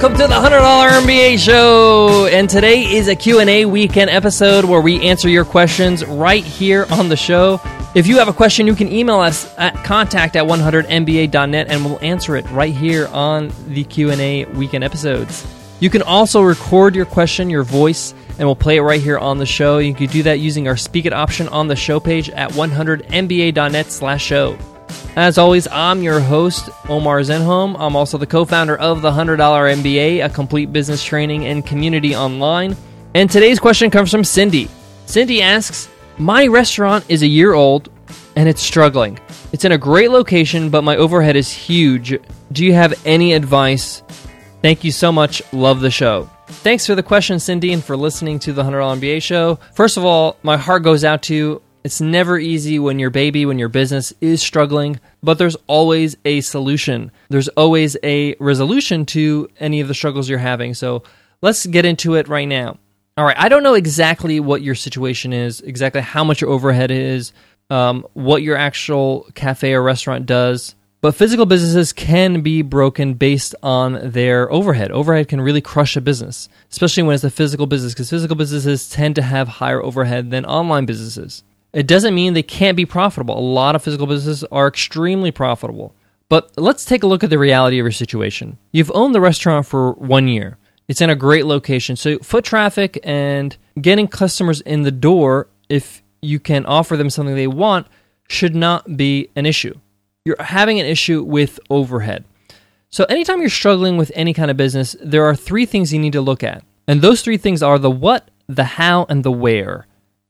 Welcome to the $100 MBA show. And today is a Q&A weekend episode where we answer your questions right here on the show. If you have a question, you can email us at contact at 100mba.net and we'll answer it right here on the Q&A weekend episodes. You can also record your question, your voice, and we'll play it right here on the show. You can do that using our Speak It option on the show page at 100mba.net slash show. As always, I'm your host, Omar Zenhom. I'm also the co founder of the $100 MBA, a complete business training and community online. And today's question comes from Cindy. Cindy asks My restaurant is a year old and it's struggling. It's in a great location, but my overhead is huge. Do you have any advice? Thank you so much. Love the show. Thanks for the question, Cindy, and for listening to the $100 MBA show. First of all, my heart goes out to you. It's never easy when your baby, when your business is struggling, but there's always a solution. There's always a resolution to any of the struggles you're having. So let's get into it right now. All right, I don't know exactly what your situation is, exactly how much your overhead is, um, what your actual cafe or restaurant does, but physical businesses can be broken based on their overhead. Overhead can really crush a business, especially when it's a physical business, because physical businesses tend to have higher overhead than online businesses. It doesn't mean they can't be profitable. A lot of physical businesses are extremely profitable. But let's take a look at the reality of your situation. You've owned the restaurant for one year. It's in a great location. So, foot traffic and getting customers in the door, if you can offer them something they want, should not be an issue. You're having an issue with overhead. So, anytime you're struggling with any kind of business, there are three things you need to look at. And those three things are the what, the how, and the where.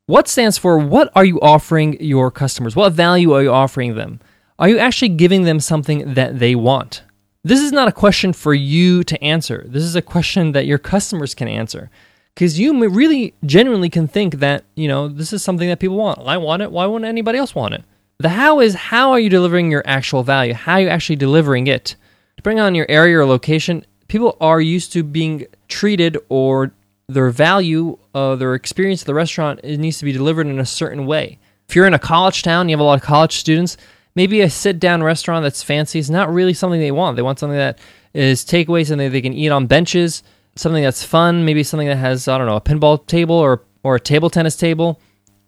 What stands for what are you offering your customers? What value are you offering them? Are you actually giving them something that they want? This is not a question for you to answer. This is a question that your customers can answer. Because you really genuinely can think that, you know, this is something that people want. I want it. Why wouldn't anybody else want it? The how is how are you delivering your actual value? How are you actually delivering it? Depending on your area or location, people are used to being treated or their value, uh, their experience at the restaurant, it needs to be delivered in a certain way. If you're in a college town, you have a lot of college students, maybe a sit down restaurant that's fancy is not really something they want. They want something that is takeaway, something they can eat on benches, something that's fun, maybe something that has, I don't know, a pinball table or, or a table tennis table.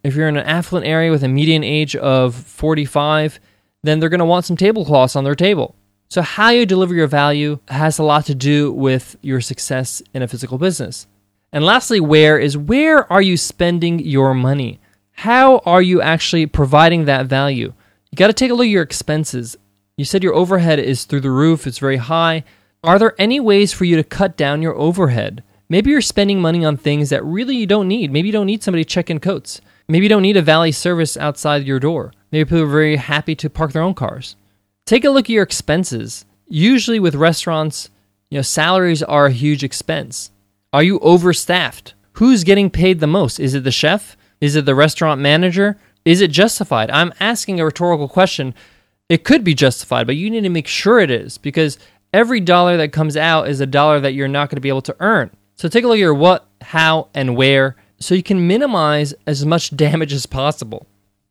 If you're in an affluent area with a median age of 45, then they're going to want some tablecloths on their table. So, how you deliver your value has a lot to do with your success in a physical business. And lastly, where is where are you spending your money? How are you actually providing that value? You got to take a look at your expenses. You said your overhead is through the roof, it's very high. Are there any ways for you to cut down your overhead? Maybe you're spending money on things that really you don't need. Maybe you don't need somebody checking coats. Maybe you don't need a valet service outside your door. Maybe people are very happy to park their own cars. Take a look at your expenses. Usually with restaurants, you know, salaries are a huge expense. Are you overstaffed? Who's getting paid the most? Is it the chef? Is it the restaurant manager? Is it justified? I'm asking a rhetorical question. It could be justified, but you need to make sure it is because every dollar that comes out is a dollar that you're not going to be able to earn. So take a look at your what, how, and where so you can minimize as much damage as possible.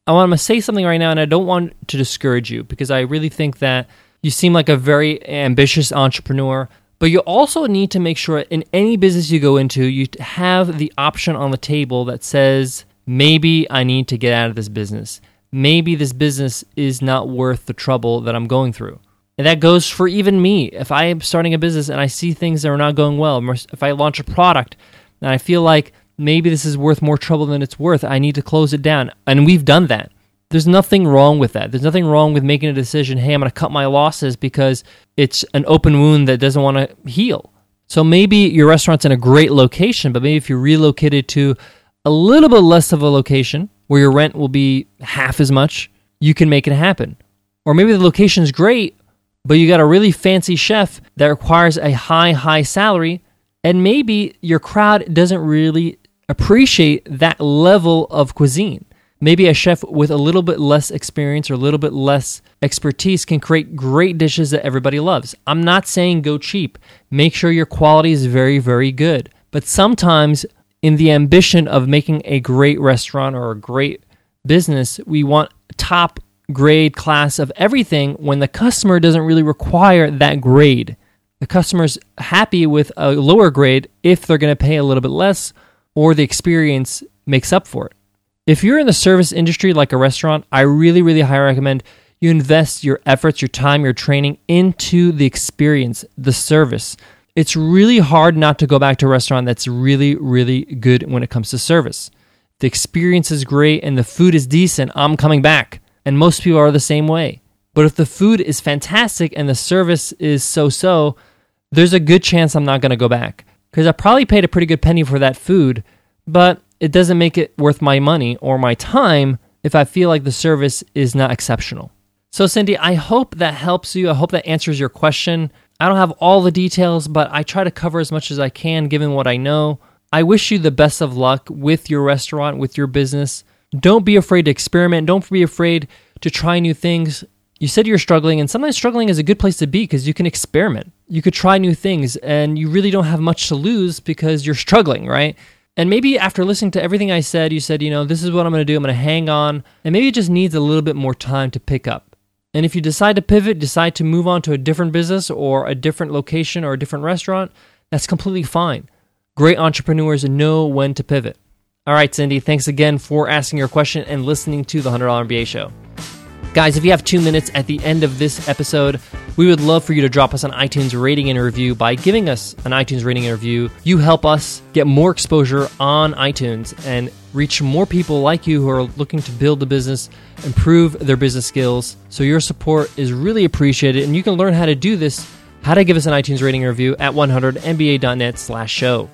I want to say something right now, and I don't want to discourage you because I really think that you seem like a very ambitious entrepreneur. But you also need to make sure in any business you go into, you have the option on the table that says, maybe I need to get out of this business. Maybe this business is not worth the trouble that I'm going through. And that goes for even me. If I am starting a business and I see things that are not going well, if I launch a product and I feel like maybe this is worth more trouble than it's worth, I need to close it down. And we've done that. There's nothing wrong with that. There's nothing wrong with making a decision, hey, I'm going to cut my losses because it's an open wound that doesn't want to heal. So maybe your restaurant's in a great location, but maybe if you relocated to a little bit less of a location where your rent will be half as much, you can make it happen. Or maybe the location's great, but you got a really fancy chef that requires a high, high salary, and maybe your crowd doesn't really appreciate that level of cuisine. Maybe a chef with a little bit less experience or a little bit less expertise can create great dishes that everybody loves. I'm not saying go cheap. Make sure your quality is very, very good. But sometimes, in the ambition of making a great restaurant or a great business, we want top grade class of everything when the customer doesn't really require that grade. the customer's happy with a lower grade if they're going to pay a little bit less or the experience makes up for it. If you're in the service industry like a restaurant, I really, really highly recommend you invest your efforts, your time, your training into the experience, the service. It's really hard not to go back to a restaurant that's really, really good when it comes to service. The experience is great and the food is decent. I'm coming back. And most people are the same way. But if the food is fantastic and the service is so so, there's a good chance I'm not going to go back. Because I probably paid a pretty good penny for that food, but it doesn't make it worth my money or my time if I feel like the service is not exceptional. So, Cindy, I hope that helps you. I hope that answers your question. I don't have all the details, but I try to cover as much as I can given what I know. I wish you the best of luck with your restaurant, with your business. Don't be afraid to experiment. Don't be afraid to try new things. You said you're struggling, and sometimes struggling is a good place to be because you can experiment. You could try new things, and you really don't have much to lose because you're struggling, right? And maybe after listening to everything I said, you said, you know, this is what I'm going to do. I'm going to hang on. And maybe it just needs a little bit more time to pick up. And if you decide to pivot, decide to move on to a different business or a different location or a different restaurant, that's completely fine. Great entrepreneurs know when to pivot. All right, Cindy, thanks again for asking your question and listening to the $100 MBA show. Guys, if you have two minutes at the end of this episode, we would love for you to drop us an iTunes rating and review. By giving us an iTunes rating and review, you help us get more exposure on iTunes and reach more people like you who are looking to build a business, improve their business skills. So your support is really appreciated, and you can learn how to do this, how to give us an iTunes rating and review at 100mba.net slash show.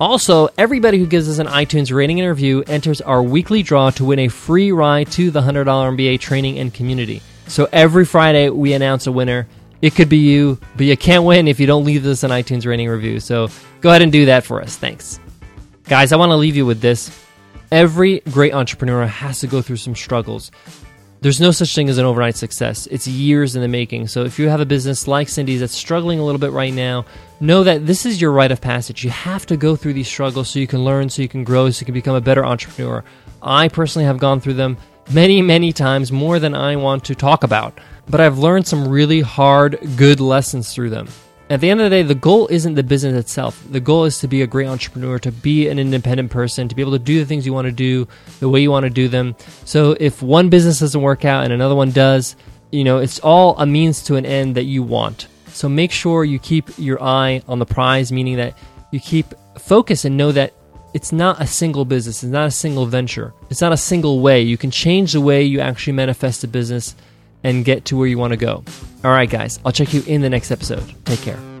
Also, everybody who gives us an iTunes rating and review enters our weekly draw to win a free ride to the $100 MBA training and community. So every Friday, we announce a winner. It could be you, but you can't win if you don't leave us an iTunes rating review. So go ahead and do that for us. Thanks. Guys, I want to leave you with this. Every great entrepreneur has to go through some struggles. There's no such thing as an overnight success. It's years in the making. So if you have a business like Cindy's that's struggling a little bit right now, know that this is your rite of passage. You have to go through these struggles so you can learn, so you can grow, so you can become a better entrepreneur. I personally have gone through them many, many times, more than I want to talk about. But I've learned some really hard, good lessons through them. At the end of the day, the goal isn't the business itself. The goal is to be a great entrepreneur, to be an independent person, to be able to do the things you want to do the way you want to do them. So if one business doesn't work out and another one does, you know, it's all a means to an end that you want. So make sure you keep your eye on the prize, meaning that you keep focus and know that it's not a single business, it's not a single venture, it's not a single way. You can change the way you actually manifest a business and get to where you want to go. All right, guys, I'll check you in the next episode. Take care.